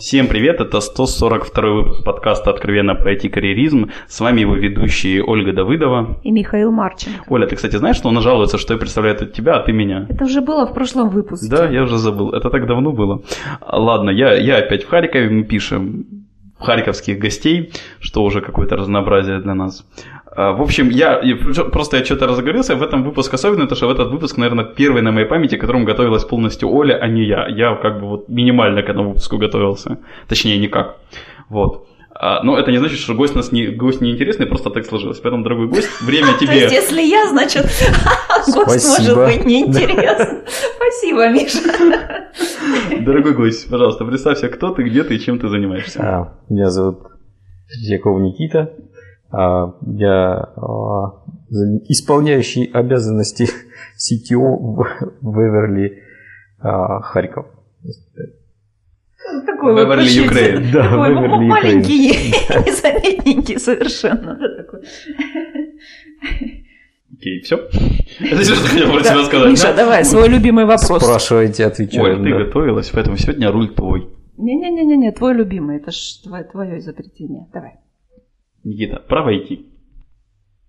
Всем привет, это 142 выпуск подкаста «Откровенно про IT-карьеризм». С вами его ведущие Ольга Давыдова и Михаил Марченко. Оля, ты, кстати, знаешь, что он жалуется, что я представляю тебя, а ты меня? Это уже было в прошлом выпуске. Да, я уже забыл. Это так давно было. Ладно, я, я опять в Харькове, мы пишем харьковских гостей, что уже какое-то разнообразие для нас. А, в общем, я просто я что-то разговорился, в этом выпуске особенно, то что в этот выпуск, наверное, первый на моей памяти, к которому готовилась полностью Оля, а не я. Я как бы вот минимально к этому выпуску готовился. Точнее, никак. Вот. А, но это не значит, что гость, нас не, гость неинтересный, просто так сложилось. Поэтому, дорогой гость, время тебе... То есть, если я, значит, гость может быть неинтересный. Спасибо, Миша. Дорогой гость, пожалуйста, представься, кто ты, где ты и чем ты занимаешься. А, меня зовут Яков Никита. А, я а, исполняющий обязанности CTO в Веверли Харьков. Такой Веверли Юкрейн. Да, такой Веверли маленький, незаметненький совершенно. Окей, все? Это все, что хотел про тебя сказать. Миша, давай, свой любимый вопрос. Спрашивайте, отвечаю. Оль, ты готовилась, поэтому сегодня руль твой. Не-не-не, твой любимый, это ж твое изобретение. Давай. Никита, право идти.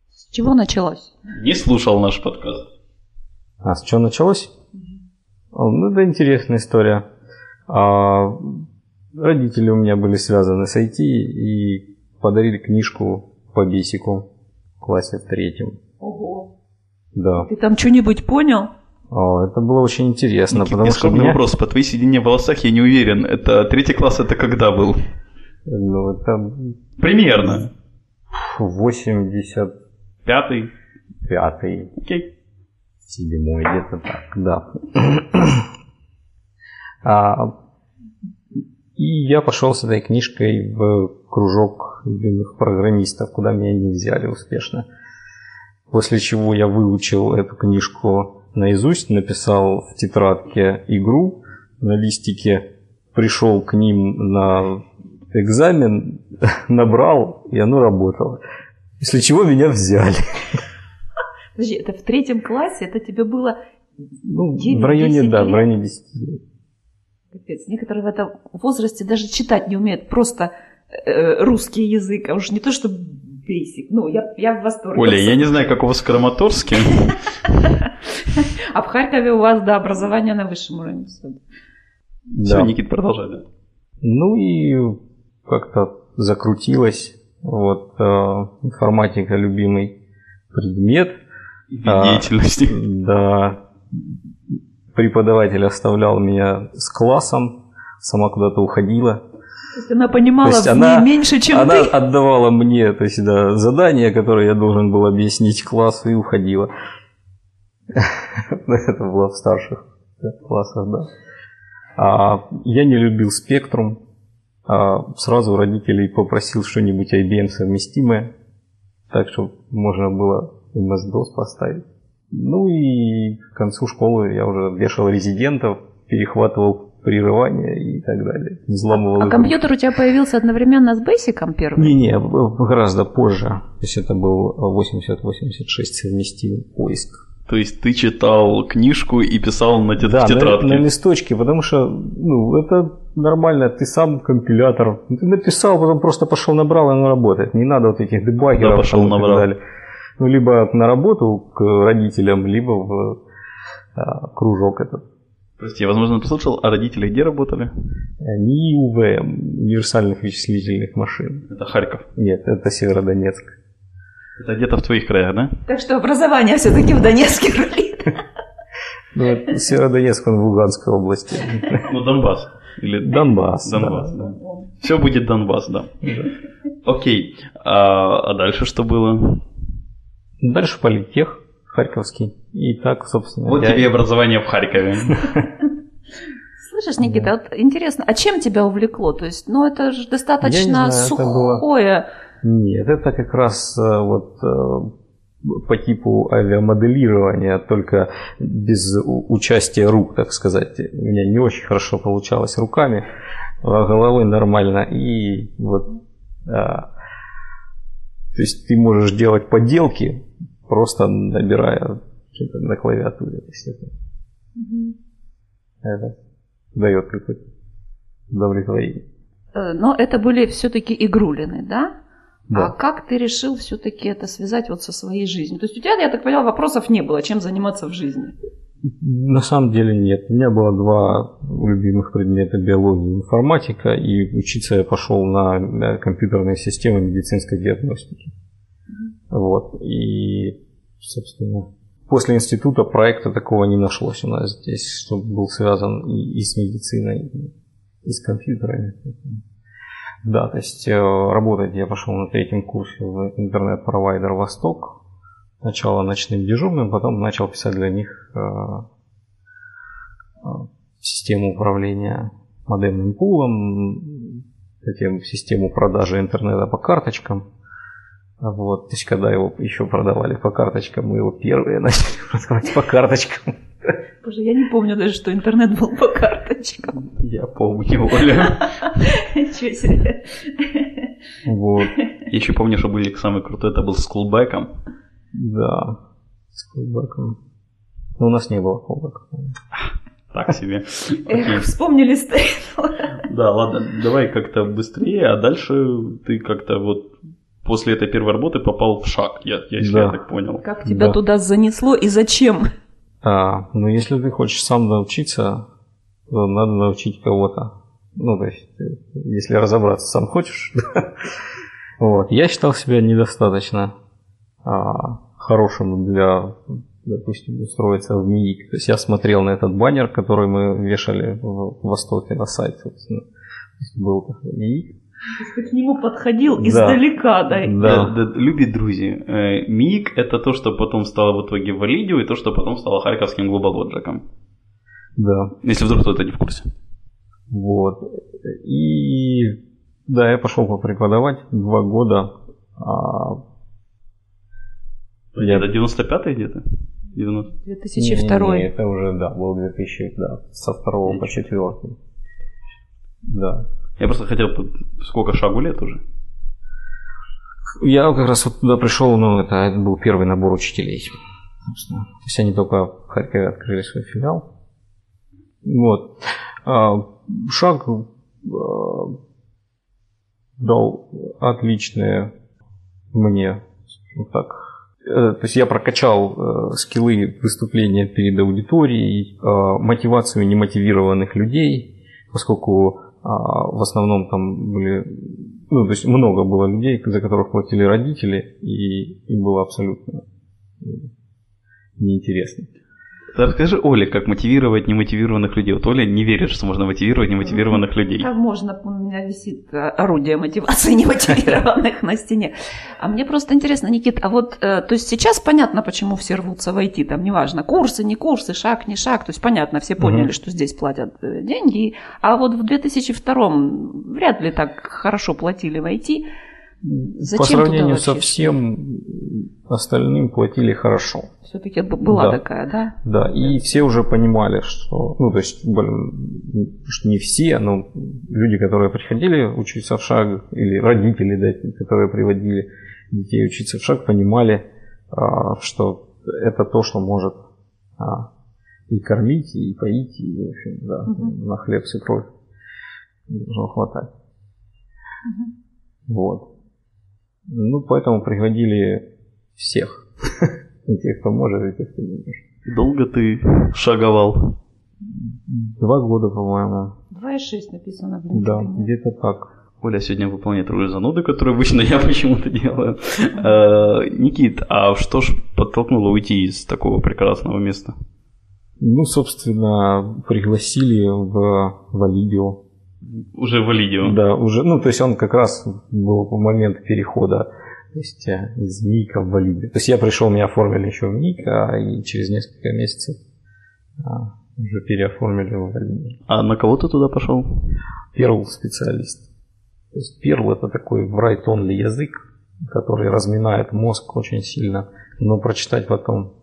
С чего началось? Не слушал наш подкаст. А с чего началось? Ну, это интересная история. А, родители у меня были связаны с IT и подарили книжку по бесику в классе в третьем. Ого. Да. Ты там что-нибудь понял? О, это было очень интересно, Никит, потому что меня... меня... вопрос. По твоей седине в волосах я не уверен. Это третий класс, это когда был? Ну, это... Примерно. 80... Пятый? Пятый. Окей. Седьмой, где-то так, да. а, и я пошел с этой книжкой в кружок юных программистов, куда меня не взяли успешно. После чего я выучил эту книжку наизусть, написал в тетрадке игру на листике, пришел к ним на экзамен, набрал, и оно работало. После чего меня взяли. Подожди, это в третьем классе, это тебе было ну, 9, в районе, да, лет? в районе 10 лет. Капец, некоторые в этом возрасте даже читать не умеют, просто э, русский язык, а уж не то, что basic. Ну, я, я в восторге. Оля, я не знаю, как у вас в Краматорске. А в Харькове у вас, да, образование на высшем уровне. Все, Никит, продолжай, да. Ну и как-то закрутилось. Вот э, информатика любимый предмет. А, деятельности. Да. Преподаватель оставлял меня с классом, сама куда-то уходила. То есть она понимала есть в она, ней меньше, чем она ты? отдавала мне то есть, да, задание, которое я должен был объяснить классу, и уходила. Это было в старших классах, да. А, я не любил спектрум. А, сразу родителей попросил что-нибудь IBM совместимое, так что можно было MS-DOS поставить. Ну и к концу школы я уже вешал резидентов, перехватывал прерывания и так далее. Взламывал А их. компьютер у тебя появился одновременно с Basic первым? Не-не, гораздо позже. То есть это был 80-86 совместимый поиск. То есть ты читал книжку и писал на тет- Да, тетрадке? на, на листочке, потому что ну, это нормально, ты сам компилятор. Ты написал, потом просто пошел набрал, и оно работает. Не надо вот этих дебагеров Да, пошел там и так набрал. далее. Ну, либо на работу к родителям, либо в а, кружок этот. Прости, я, возможно, послушал, а родители где работали? Они УВМ, универсальных вычислительных машин. Это Харьков. Нет, это Северодонецк. Это где-то в твоих краях, да? Так что образование все-таки в Донецке рулит. Ну, это Северодонецк, он в Луганской области. Ну, Донбасс. Или Донбасс. Донбасс, да. да. Все будет Донбасс, да. Окей. А, а дальше что было? Дальше политех Харьковский. И так, собственно, Вот я- тебе образование в Харькове. Слышишь, Никита, вот интересно, а чем тебя увлекло? То есть, ну это же достаточно знаю, это было- сухое. Нет, это как раз э, вот э, по типу авиамоделирования, только без участия рук, так сказать. У меня не очень хорошо получалось руками. а головой нормально. И вот а, то есть ты можешь делать поделки, просто набирая что-то на клавиатуре. То есть это, это дает какое-то удовлетворение. Э, Но это были все-таки игрулины, да? Да. А как ты решил все-таки это связать вот со своей жизнью? То есть у тебя, я так поняла, вопросов не было, чем заниматься в жизни. На самом деле нет. У меня было два любимых предмета биология и информатика, и учиться я пошел на компьютерные системы медицинской диагностики. Вот. И, собственно, после института проекта такого не нашлось у нас здесь, чтобы был связан и, и с медициной, и с компьютерами. Да, то есть э, работать я пошел на третьем курсе в интернет-провайдер «Восток», Сначала ночным дежурным, потом начал писать для них э, э, систему управления модемным пулом, затем систему продажи интернета по карточкам. Вот, то есть, когда его еще продавали по карточкам, мы его первые начали продавать по карточкам. Боже, я не помню даже, что интернет был по карточкам. Я помню, Оля. Ничего себе. Вот, Я еще помню, что были самый крутой, это был с кулбэком. да, с колбаком. Но у нас не было колбака. Так себе. Окей. Эх, вспомнили старину. Да, ладно, давай как-то быстрее, а дальше ты как-то вот после этой первой работы попал в шаг, я, я, если Да. я так понял. Как тебя Да. туда занесло и зачем? А, ну, если ты хочешь сам научиться, то надо научить кого-то. Ну, то есть, э, если разобраться, сам хочешь. Вот. Я считал себя недостаточно а, хорошим для, допустим, устроиться в МИИК. То есть я смотрел на этот баннер, который мы вешали в Востоке на сайт, собственно. Был такой МИИК. Ты к нему подходил Да. издалека, да? Да. Э, да, Любит друзі, э, МИИК это то, что потом стало в итоге Валидио, и то, что потом стало Харьковским глобалоджиком. Да. Если вдруг кто-то не в курсе. Вот. И да, я пошел попреподавать два года. А, Я- Это 95-й где-то? 90. 2002. Не, не, это уже, да, был 2000, да, со второго по четвертый. Да. Я просто хотел, сколько шагу лет уже? Я как раз вот туда пришел, ну, это, это был первый набор учителей. То есть они только в Харькове открыли свой филиал. Вот. А, шаг а, дал отличное мне, так, Э, то есть я прокачал э, скиллы выступления перед аудиторией, э, мотивацию немотивированных людей, поскольку в основном там были, ну, то есть много было людей, за которых платили родители, и им было абсолютно неинтересно. Расскажи Оле, как мотивировать немотивированных людей. Вот Оля не верит, что можно мотивировать немотивированных людей. Как можно, у меня висит э, орудие мотивации немотивированных на стене. А мне просто интересно, Никит, а вот, э, то есть сейчас понятно, почему все рвутся войти, там неважно, курсы, не курсы, шаг, не шаг, то есть понятно, все поняли, что здесь платят э, деньги, а вот в 2002 вряд ли так хорошо платили войти. Зачем По сравнению со всем остальным платили хорошо. Все-таки была Да. такая, да? Да, и все уже понимали, что, ну, то есть, не все, но люди, которые приходили учиться в шаг, или родители, да, которые приводили детей учиться в шаг, понимали, а, что это то, что может а, и кормить, и поить, и, в общем, да, Мгм. на хлеб с икрой должно хватать. Вот. Ну, поэтому приводили всех. И тех, кто может, и тех, кто не может. Долго ты шаговал? Два года, по-моему. 2,6 написано в LinkedIn. Да, где-то так. Оля сегодня выполняет роль зануды, которую обычно я почему-то делаю. Э, Никит, а что ж подтолкнуло уйти из такого прекрасного места? Ну, собственно, пригласили в Валидио. Уже в Валидио. Да, уже, ну, то есть он как раз был в момент перехода то есть, э, из МИКа в Валидио. То есть я пришел, меня оформили еще в МИК, а и через несколько месяцев а, уже переоформили в Валидио. А на кого ты туда пошел? Перл специалист. То есть Перл это такой write-only язык, который разминает мозг очень сильно, но прочитать потом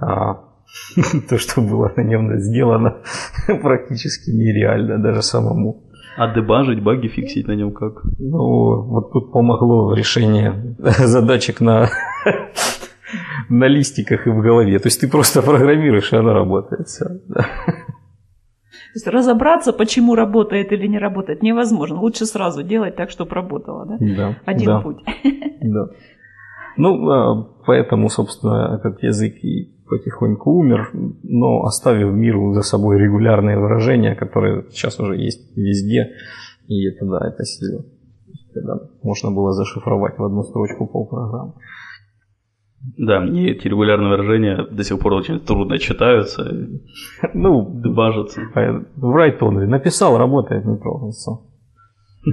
а, то, что было на нем сделано, практически нереально даже самому. А дебажить, баги фиксить на нем как? Ну, вот тут помогло решение задачек на, на листиках и в голове. То есть ты просто программируешь, и она работает. То есть разобраться, почему работает или не работает, невозможно. Лучше сразу делать так, чтобы работало. Да? Да, Один да, путь. да. Ну, а, поэтому, собственно, этот язык и потихоньку умер, но оставив миру за собой регулярные выражения, которые сейчас уже есть везде, и это, да, это сила. Когда можно было зашифровать в одну строчку полпрограммы. Да, мне эти регулярные выражения до сих пор очень трудно читаются, Ну, дебажатся. в Райтоне написал, работает, не трогался.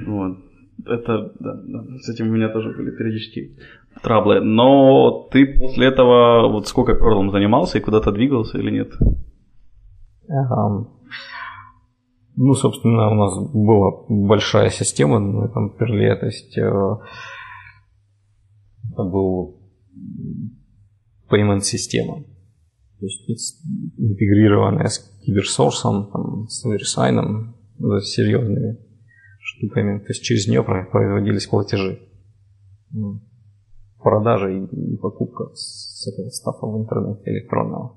Вот. Это, да, да, с этим у меня тоже были периодически траблы. Но ты после этого, вот сколько перлом занимался и куда-то двигался или нет? Ага. Ну, собственно, у нас была большая система на этом перле, то есть э, это был payment система, то есть интегрированная с киберсорсом, там, с с серьезными штуками, то есть через нее про- производились платежи. М. Продажа и, покупка с этого стафа в интернете электронного.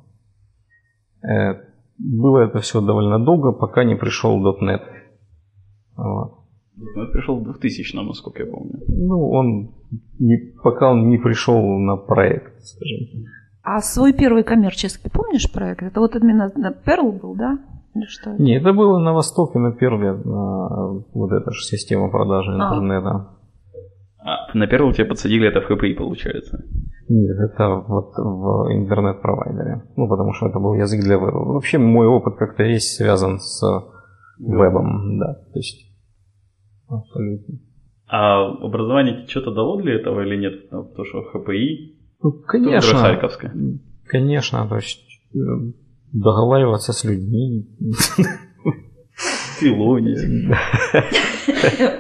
Э, Было это все довольно долго, пока не пришел .NET. Вот. Ну, пришел в 2000 насколько я помню. Ну, он не, пока он не пришел на проект, скажем так. А свой первый коммерческий, помнишь проект? Это вот именно на Perl был, да? Или что? это? Не, это было на Востоке, на Перле, на вот эта же система продажи А. интернета. А, на первого тебя подсадили, это в ХПИ получается. Нет, это вот в интернет-провайдере. Ну, потому что это был язык для веба. Вообще мой опыт как-то весь связан с вебом, да. То есть абсолютно. А образование тебе что-то дало для этого или нет? Потому что ХПИ, Ну, конечно. Харьковская. Конечно, то есть э, договариваться с людьми. Филонить.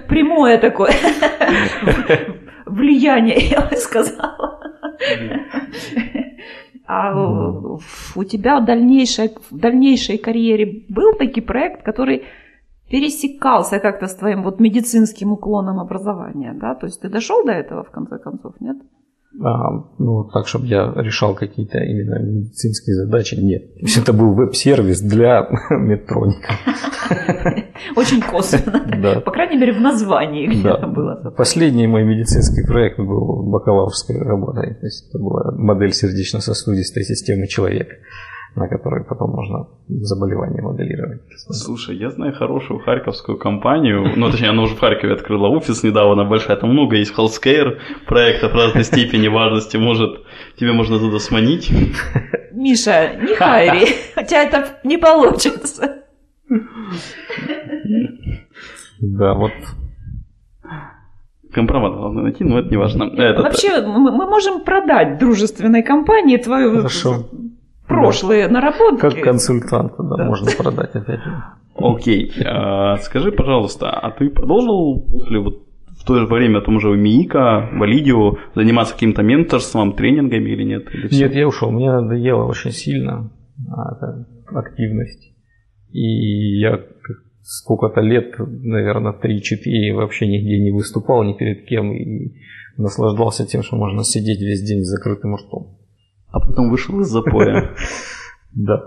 Прямое такое влияние, я бы сказала. А у тебя в дальнейшей, в дальнейшей карьере был такой проект, который пересекался как-то с твоим вот медицинским уклоном образования, да? То есть ты дошел до этого в конце концов, нет? А, ну, так, чтобы я решал какие-то именно медицинские задачи, нет. То есть это был веб-сервис для медтроника. Очень косвенно. Да. По крайней мере, в названии где-то Да. было. Последний мой медицинский проект был бакалаврской работой. То есть это была модель сердечно-сосудистой системы человека, на которой потом можно заболевания моделировать. Слушай, я знаю хорошую харьковскую компанию, ну, точнее, она уже в Харькове открыла офис недавно, большая, там много есть healthcare проектов разной степени важности, может, тебе можно туда сманить. Миша, не хайри, тебя это не получится. Да, вот Компромат главное найти, но это не важно. Этот, Вообще, мы, мы можем продать дружественной компании твою Хорошо. Прошлые наработки. как консультанта, да, Да. можно продать опять. Окей, а, скажи, пожалуйста, а ты продолжил после вот в то же время том же МИИКа, Валидио, заниматься каким-то менторством, тренингами или нет? Или? Нет, я ушел. Мне надоело очень сильно а, эта активность. И я сколько-то лет, наверное, 3-4 вообще нигде не выступал ни перед кем и наслаждался тем, что можно сидеть весь день с закрытым ртом. А потом вышел из запоя. Да.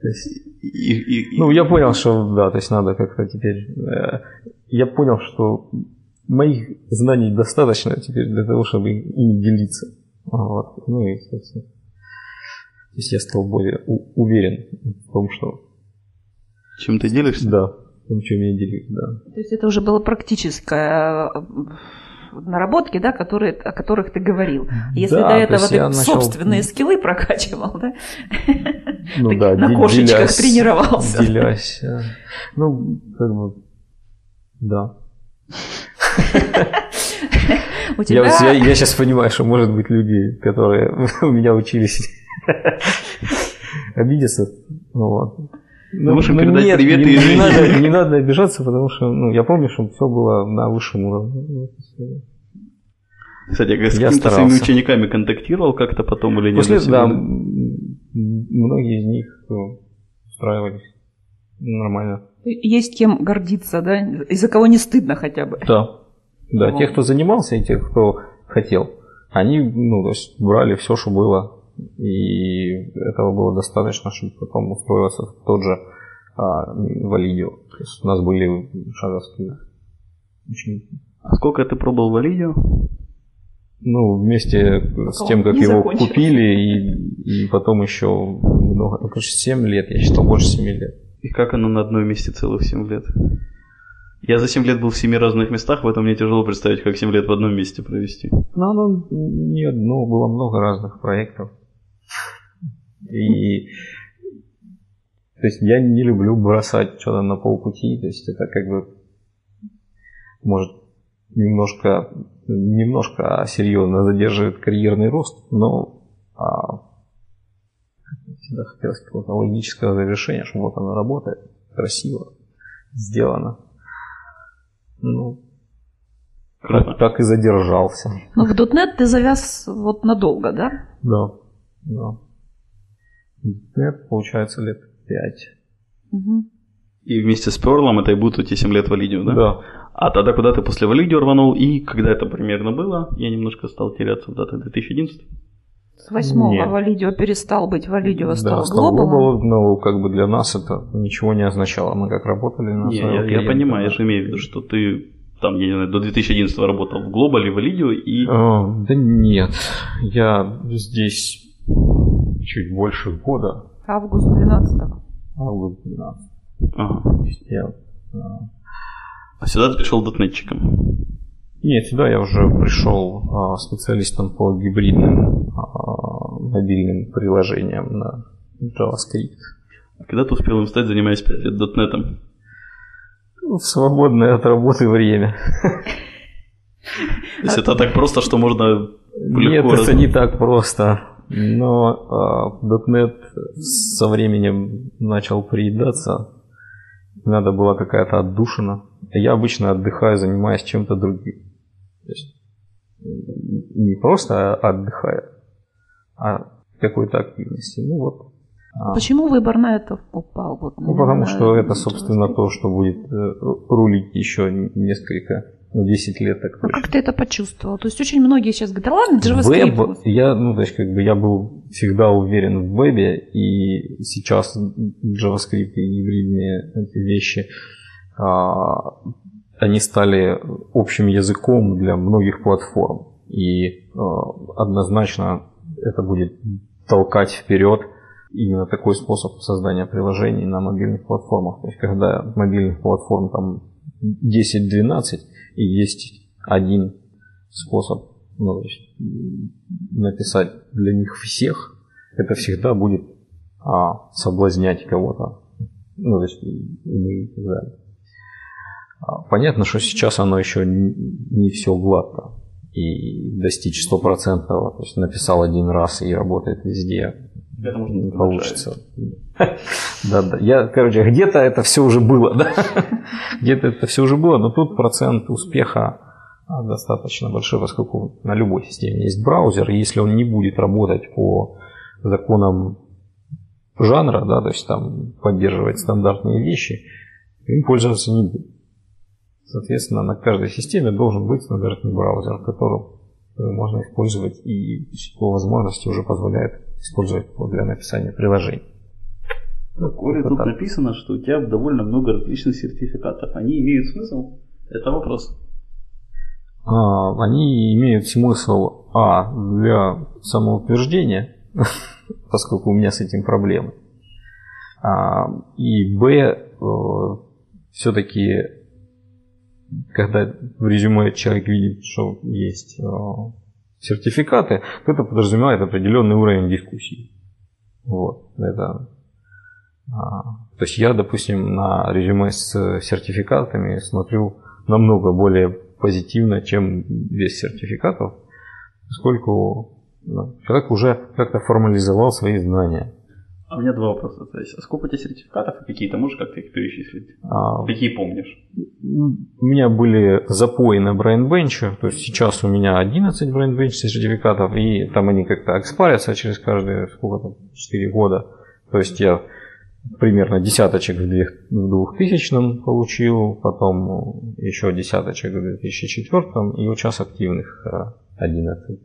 То есть, И- и- и- ну, я понял, что да, то есть надо как-то теперь... э, я понял, что моих знаний достаточно теперь для того, чтобы ими делиться. Вот. Ну и, собственно, то есть я стал более у- уверен в том, что Чем ты делишься? да, в том, чем я делюсь, да. То есть это уже была практическая э, наработки, да, которые, о которых ты говорил. Если Да, до то этого ты я начал- собственные скиллы прокачивал, да, Ну Ты да, на кошечках делясь- тренировался. Делясь. э, Ну, как бы, да. у Я, тебя... вот- я, я сейчас понимаю, что, может быть, люди, которые у меня учились, обидятся. Ну, ладно. Мы можем передать нет, привет не, и не надо, не надо обижаться, потому что ну, я помню, что все было на высшем уровне. Кстати, я с какими-то своими учениками контактировал как-то потом или нет? После, да, многие из них ну, устраивались нормально. Есть кем гордиться, да? И за кого не стыдно хотя бы. Да. Да, Вот. тех, кто занимался, и тех, кто хотел, они, ну, то есть брали все, что было, и этого было достаточно, чтобы потом устроиться в тот же а, Валидио. То есть у нас были шаровские ученики. А сколько ты пробовал в Алидио? Ну, вместе с тем, как его купили, и, и потом еще много, ну, короче, 7 лет, я считал, больше 7 лет. И как оно на одном месте целых 7 лет? Я за 7 лет был в 7 разных местах, поэтому мне тяжело представить, как 7 лет в одном месте провести. Ну, оно не одно, было много разных проектов. И то есть я не люблю бросать что-то на полпути, то есть это как бы может немножко немножко серьезно задерживает карьерный рост, но а, всегда хотелось какого-то логического завершения, что вот оно работает, красиво, сделано. Ну, так, так и задержался. Ну, в .NET ты завяз вот надолго, да? Да, да. Нет, получается лет пять. Мгм. И вместе с Перлом это и будут эти 7 лет в Алидио, да? Да. А тогда куда ты после Валидио рванул, и когда это примерно было, я немножко стал теряться в датах 2011. С восьмого. Валидио перестал быть Валидио, да, стал стал глобалом. Но как бы для нас это ничего не означало. Мы как работали на Не, я, я понимаю, я же имею в виду, что ты там, я не знаю, до 2011 работал в Глобале, в Алидио, и... А, да нет, я здесь чуть больше года, Август 12 август 12. Ага. Я, а, А сюда ты пришел дотнетчиком. Нет, сюда я уже пришел а, специалистом по гибридным а, мобильным приложениям на JavaScript. А когда ты успел им стать, занимаясь 5 лет дотнетом? В свободное от работы время. То есть это так просто, что можно Нет, это не так просто. Но а, .NET со временем начал приедаться. Надо была какая-то отдушина. Я обычно отдыхаю, занимаясь чем-то другим. То есть не просто отдыхаю, а какой-то активности. Ну вот. А, Почему выбор на это упал? Вот, ну, потому что это, собственно, то, что будет э, рулить еще несколько, 10 лет так А точно. как ты это почувствовал? То есть очень многие сейчас говорят, да ладно, JavaScript. Веб, я, ну, то есть, как бы я был всегда уверен в вебе, и сейчас JavaScript и гибридные эти вещи, а, они стали общим языком для многих платформ. И а, однозначно это будет толкать вперед именно такой способ создания приложений на мобильных платформах. То есть, когда мобильных платформ там 10-12 и есть один способ ну, написать для них всех, это всегда будет а, соблазнять кого-то. Ну, то есть, и- так далее. А, Понятно, что сейчас оно еще не все гладко. И достичь стопроцентного, то есть написал один раз и работает везде, Это можно не получится. Да-да. Я, короче, где-то это все уже было, да? Где-то это все уже было, но тут процент успеха а, достаточно большой, поскольку на любой системе есть браузер, и если он не будет работать по законам жанра, да, то есть там поддерживать стандартные вещи, им пользоваться не будет. Соответственно, на каждой системе должен быть стандартный браузер, который можно использовать и по возможности уже позволяет использовать для написания приложений. Так, Оля, Вот тут так. написано, что у тебя довольно много различных сертификатов. Они имеют смысл? Это вопрос. А, они имеют смысл А для самоутверждения, поскольку у меня с этим проблемы. А, и Б все-таки, когда в резюме человек видит, что есть э, сертификаты, то это подразумевает определенный уровень дискуссии. Вот, это а, то есть я, допустим, на резюме с сертификатами смотрю намного более позитивно, чем без сертификатов, поскольку ну, человек уже как-то формализовал свои знания. А у меня два вопроса. То есть, а сколько у тебя сертификатов и какие? Ты можешь как-то их перечислить? А, Какие помнишь? У меня были запои на BrainBench, то есть сейчас у меня 11 BrainBench сертификатов, и там они как-то экспарятся через каждые сколько там, 4 года. То есть я примерно десяточек в 2000 получил, потом еще десяточек в 2004 и вот сейчас активных 11.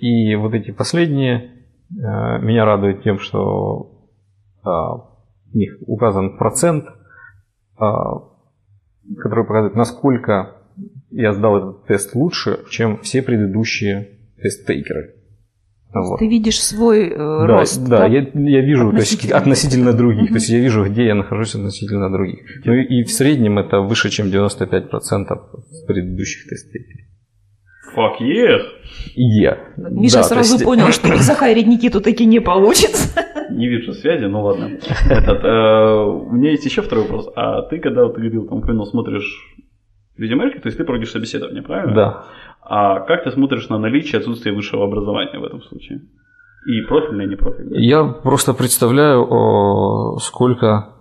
И вот эти последние меня радуют тем, что в них указан процент, который показывает, насколько я сдал этот тест лучше, чем все предыдущие тест-тейкеры. Вот. Ты видишь свой э, да, рост. Да, я, я вижу относительно. То есть, относительно других. То есть я вижу, где я нахожусь относительно других. Ну и в среднем это выше, чем 95% предыдущих тест-тейкеров. Fuck yeah! Yeah. Миша да, сразу есть... понял, что захайрить Никиту таки не получится. Не вижу связи, ну ладно. Этот, э, у меня есть еще второй вопрос. А ты, когда вот ты говорил, там, Квинл, смотришь резюмешки, то есть ты проводишь собеседование, правильно? Да. А как ты смотришь на наличие отсутствие высшего образования в этом случае? И профильное, и непрофильное? Я просто представляю, сколько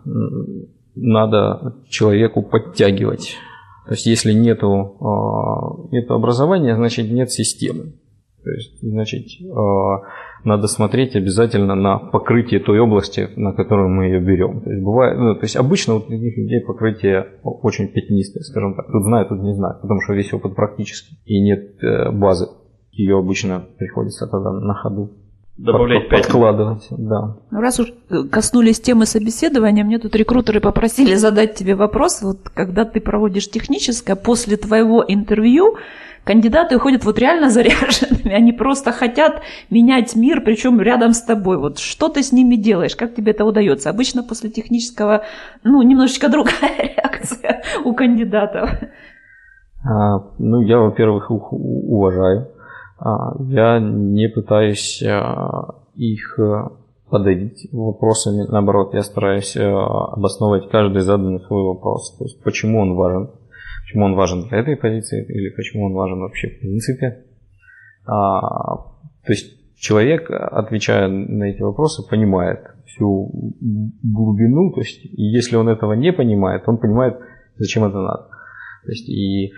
надо человеку подтягивать. То есть, если нету, нету образования, значит нет системы. То есть, значит, надо смотреть обязательно на покрытие той области, на которую мы ее берем. То есть, бывает, ну, то есть обычно у таких людей покрытие очень пятнистое, скажем так. Тут знаю, тут не знаю, потому что весь опыт практически. И нет э, базы. Ее обычно приходится тогда на ходу добавлять под, подкладывать. Да. Ну, раз уж э, коснулись темы собеседования, мне тут рекрутеры попросили задать тебе вопрос. Вот когда ты проводишь техническое, после твоего интервью кандидаты уходят вот реально заряженными, они просто хотят менять мир, причем рядом с тобой. Вот что ты с ними делаешь, как тебе это удается? Обычно после технического, ну, немножечко другая реакция у кандидатов. А, ну, я, во-первых, уважаю. А, я не пытаюсь а, их э, подавить вопросами, наоборот, я стараюсь э, обосновать каждый заданный свой вопрос, то есть почему он важен, почему он важен для этой позиции или почему он важен вообще в принципе. А, то есть человек, отвечая на эти вопросы, понимает всю глубину, то есть и если он этого не понимает, он понимает, зачем это надо. То есть и,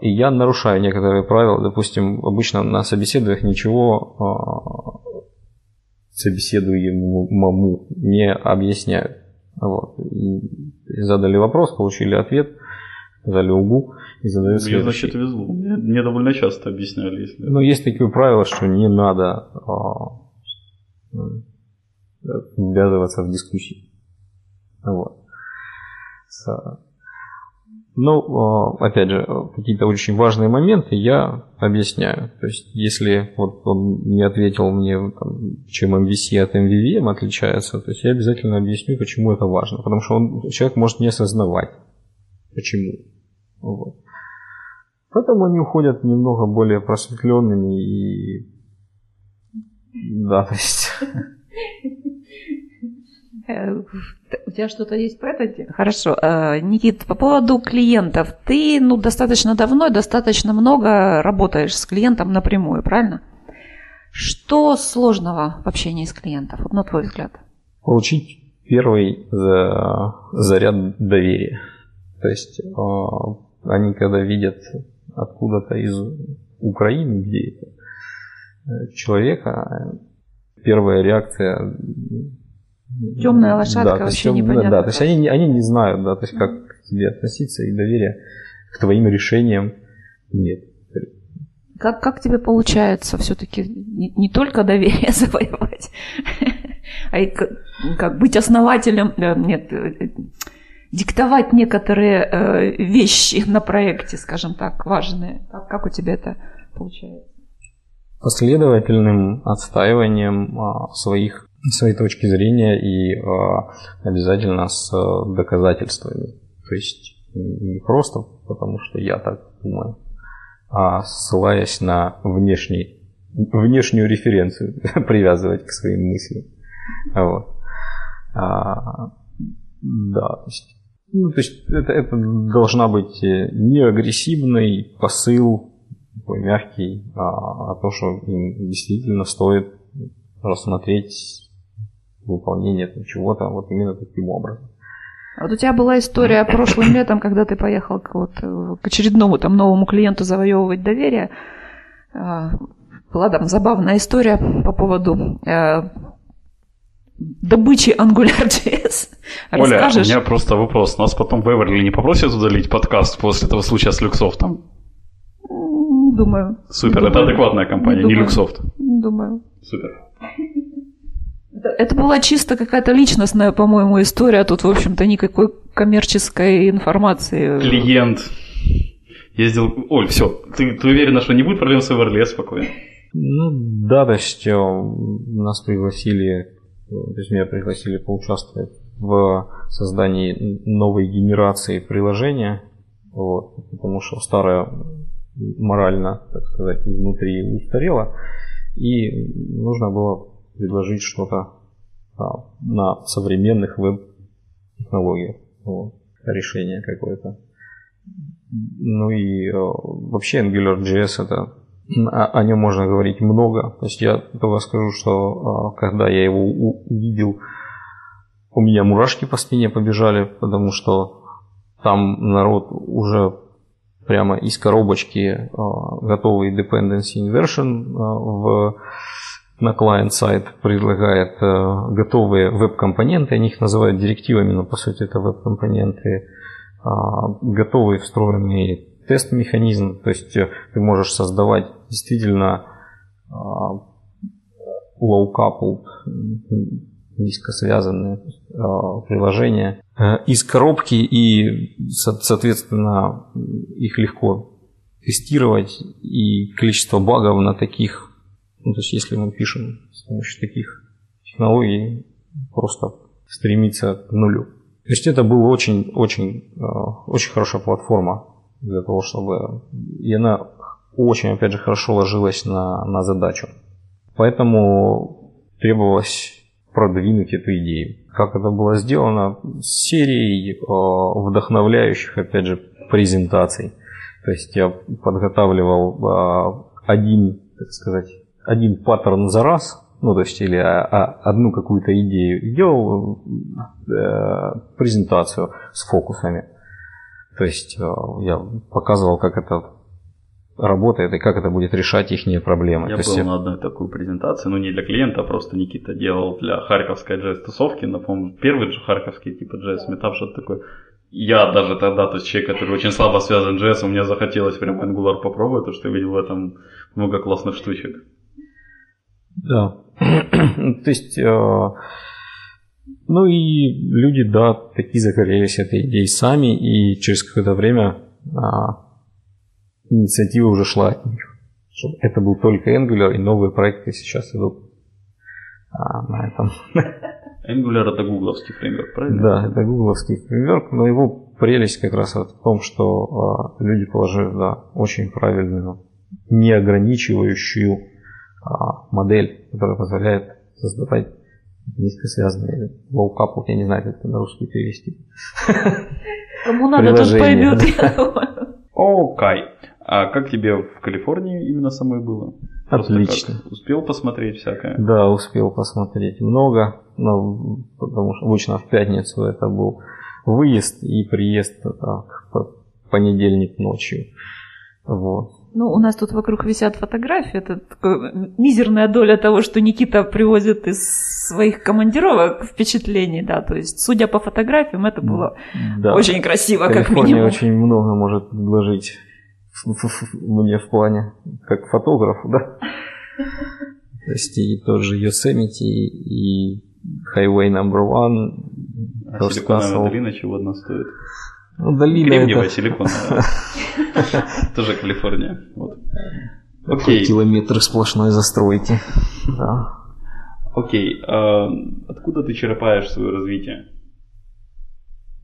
и я нарушаю некоторые правила, допустим, обычно на собеседованиях ничего а, собеседуемому не объясняют. Вот. И задали вопрос, получили ответ – сказали угу и задают Мне, значит, везло. Мне, мне довольно часто объясняли. Если... Ну, есть такие правила, что не надо а, ввязываться в дискуссии. Вот. Ну, а, опять же, какие-то очень важные моменты я объясняю. То есть, если вот он не ответил мне, там, чем MVC от MVVM отличается, то есть я обязательно объясню, почему это важно. Потому что он, человек может не осознавать, почему. Вот. Поэтому они уходят немного более просветленными и... Да, то есть... Э, у тебя что-то есть по этой Хорошо. Э, Никит, по поводу клиентов. Ты ну, достаточно давно и достаточно много работаешь с клиентом напрямую, правильно? Что сложного в общении с клиентом, вот на твой взгляд? Получить первый заряд доверия. То есть э, они когда видят откуда-то из Украины, где это человека, первая реакция Темная лошадка да, вообще есть, непонятно. Да, то есть они, они не знают, да, то есть как к тебе относиться, и доверия к твоим решениям нет. Как, как тебе получается все-таки не, не только доверие завоевать, а и как, как быть основателем, э, нет, э, диктовать некоторые э, вещи на проекте, скажем так, важные. Как, как у тебя это получается? Последовательным отстаиванием э, своих своей точки зрения и э, обязательно с э, доказательствами. То есть не просто потому, что я так думаю, а ссылаясь на внешний, внешнюю референцию, привязывать к своим мыслям. Вот. А, да, то есть ну, то есть это, это должна быть э, не агрессивный посыл, такой мягкий, а, а то, что им действительно стоит рассмотреть выполнение чего-то вот именно таким образом. А вот у тебя была история прошлым летом, когда ты поехал к, вот, к очередному там новому клиенту завоевывать доверие. А, была там забавная история по поводу э, добычи AngularJS. Оля, у меня просто вопрос. Нас потом в Эверли не попросят удалить подкаст после этого случая с Люксофтом? Не думаю. Супер, Не это думаю. адекватная компания, Не не. Люксофт. Не думаю. Супер. Это- была чисто какая-то личностная, по-моему, история. Тут, в общем-то, никакой коммерческой информации. Клиент ездил... Оль, все, ты, ты уверена, что не будет проблем с Эверли? Я спокоен. Ну да, то есть э, нас пригласили, то есть меня пригласили поучаствовать в создании новой генерации приложения, вот, потому что старое морально, так сказать, изнутри устарело, и нужно было предложить что-то а, на современных веб-технологиях, вот, решение какое-то. Ну и э, вообще AngularJS это о, о нем можно говорить много. То есть я только скажу, что а, когда я его увидел, у меня мурашки по спине побежали, потому что там народ уже прямо из коробочки а, готовый dependency inversion а, в, на client-сайт предлагает а, готовые веб-компоненты, они их называют директивами, но по сути это веб-компоненты, а, готовый встроенный тест-механизм, то есть э, ты можешь создавать действительно а, low-coupled, низко связанные а, приложения э, из коробки и, со- соответственно, их легко тестировать. И количество багов на таких, ну, то есть если мы пишем с помощью таких технологий, просто стремится к нулю. То есть это была очень, очень, э, очень хорошая платформа для того, чтобы... И она очень, опять же, хорошо ложилась на, на задачу. Поэтому требовалось продвинуть эту идею. Как это было сделано? С серией э, вдохновляющих, опять же, презентаций. То есть я подготавливал э, один, так сказать, один паттерн за раз, ну, то есть, или а, а, одну какую-то идею, и делал э, презентацию с фокусами. То есть э, я показывал, как это работает и как это будет решать их проблемы. Я То есть был на одной такой презентации, ну не для клиента, а просто Никита делал для харьковской джаз-тусовки, напомню, первый же харьковский типа джаз метап что-то такое. Я даже тогда, то есть человек, который очень слабо связан с джессом, мне захотелось прям Angular попробовать, потому что я видел в этом много классных штучек. Да. То есть, э, ну и люди, да, такие загорелись этой идеей сами, и через какое-то время а, инициатива уже шла от них. Это был только Angular, и новые проекты сейчас идут а, на этом. Angular это гугловский фреймворк, правильно? Да, это гугловский фреймворк, но его прелесть как раз в том, что а, люди положили да, очень правильную, не ограничивающую а, модель, которая позволяет создавать низкосвязанные low coupled, я не знаю, как это на русский перевести. Кому надо, тот поймет, я думаю. Окей. А как тебе в Калифорнии именно самой было? Отлично. успел посмотреть всякое? Да, успел посмотреть много, но потому что обычно в пятницу это был выезд и приезд так, в понедельник ночью. Вот. Ну, у нас тут вокруг висят фотографии. Это такая мизерная доля того, что Никита привозит из своих командировок впечатлений, да. То есть, судя по фотографиям, это было Да. очень красиво, как Калифорния минимум. очень много может предложить мне в плане как фотографу, да. То есть и тот же Yosemite, и Highway Number One, А силиконовая долина чего одна стоит? Ну, долина Кремниевая, это силиконовая. Тоже Калифорния. Окей, километр сплошной застройки. Да. окей. А откуда ты черпаешь свое развитие?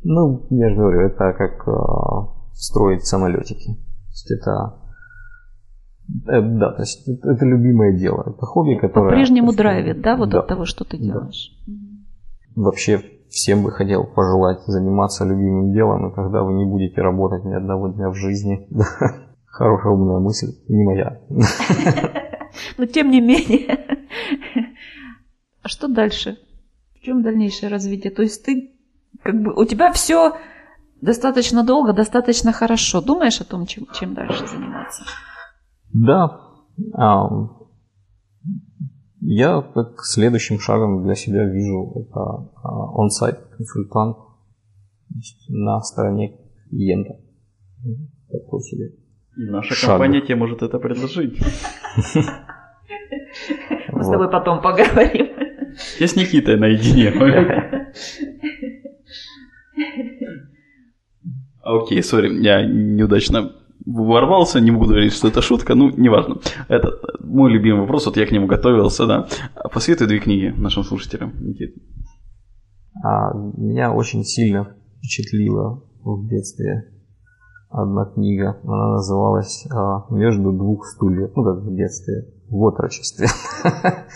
Ну, я же говорю, это как э, строить самолетики. То есть это, э, да, то есть это, это любимое дело. Это хобби, которое... По-прежнему драйвит, да, вот да. от того, что ты Да. делаешь. Вообще всем бы хотел пожелать заниматься любимым делом, и тогда вы не будете работать ни одного дня в жизни. Хорошая умная мысль, не моя. Но тем не менее. А что дальше? В чем дальнейшее развитие? То есть ты как бы у тебя все достаточно долго, достаточно хорошо. Думаешь о том, чем, чем дальше заниматься? Да, Я как следующим шагом для себя вижу это он-сайт консультант на стороне клиента. Такой себе. И наша шаг. компания тебе может это предложить. Мы с тобой потом поговорим. Я с Никитой наедине. Окей, сори, я неудачно ворвался, не могу говорить, что это шутка, ну, неважно. Это мой любимый вопрос, вот я к нему готовился, да. Посоветуй две книги нашим слушателям, Никита. А, меня очень сильно впечатлила в детстве одна книга. Она называлась а, «Между двух стульев». Ну, как в детстве, в отрочестве.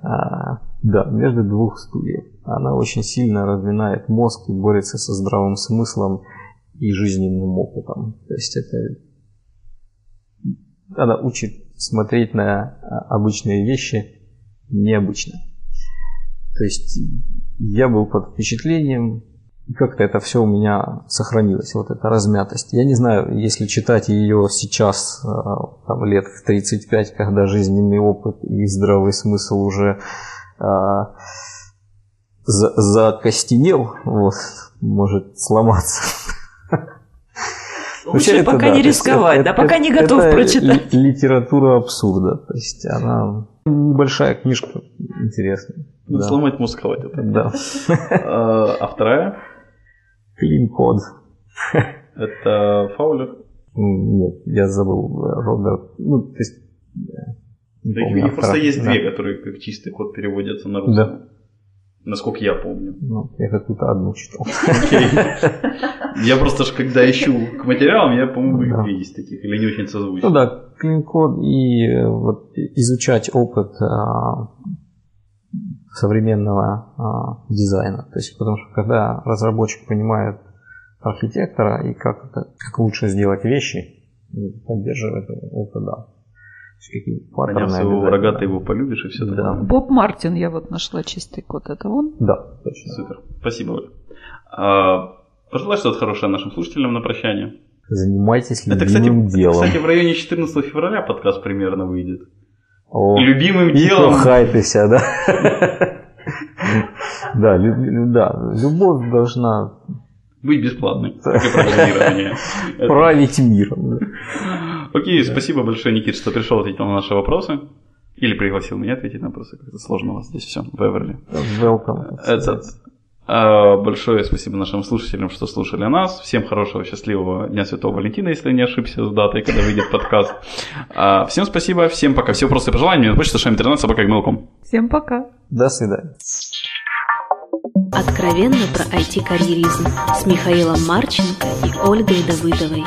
А, да, между двух стульев. Она очень сильно разминает мозг и борется со здравым смыслом и жизненным опытом. То есть это она учит смотреть на а, обычные вещи необычно. То есть я был под впечатлением, как-то это все у меня сохранилось, вот эта размятость. Я не знаю, если читать ее сейчас, а, там, лет в 35, когда жизненный опыт и здравый смысл уже а, за, закостенел, вот, может сломаться. Лучше это, пока да, не рисковать, это, да, пока не готов это прочитать. литература абсурда. То есть она небольшая книжка интересная. Ну, да. Сломать мозг хватит. Да. А, а вторая? Clean Code. Это Фаулер? Нет, я забыл. Роберт. Ну, то есть... Да их просто есть да. две, которые как чистый код переводятся на русский. Да. Насколько я помню. Ну, я какую-то одну читал. Я просто ж когда ищу к материалам, я, по-моему, их две есть таких, или не очень созвучно. Ну да, клин-код и вот изучать опыт а, современного а, дизайна. То есть, потому что когда разработчик понимает архитектора и как, это, как лучше сделать вещи, поддерживает это, да. Поняв своего врага, ты его полюбишь и все да. такое. Боб Мартин, я вот нашла чистый код, это он? Да, точно. Супер, спасибо, Оля. А, пожелай что-то хорошее нашим слушателям на прощание. Занимайтесь любимым это, кстати, делом. Кстати, в районе 14 февраля подкаст примерно выйдет. О, любимым делом. Хайпися, да? Да, да, любовь должна быть бесплатной, и. Править миром. Окей, спасибо большое, Никит, что пришел ответить на наши вопросы. Или пригласил меня ответить на вопросы. Как-то сложно у вас здесь все в Эверли. Welcome. Этот, а, большое спасибо нашим слушателям, что слушали нас. Всем хорошего, счастливого Дня Святого Валентина, если не ошибся с датой, когда выйдет подкаст. А, всем спасибо, всем пока. Все вопросы и пожелания. Почта шами 13 собака Всем пока. До свидания. Откровенно про IT-карьеризм с Михаилом Марченко и Ольгой Давыдовой.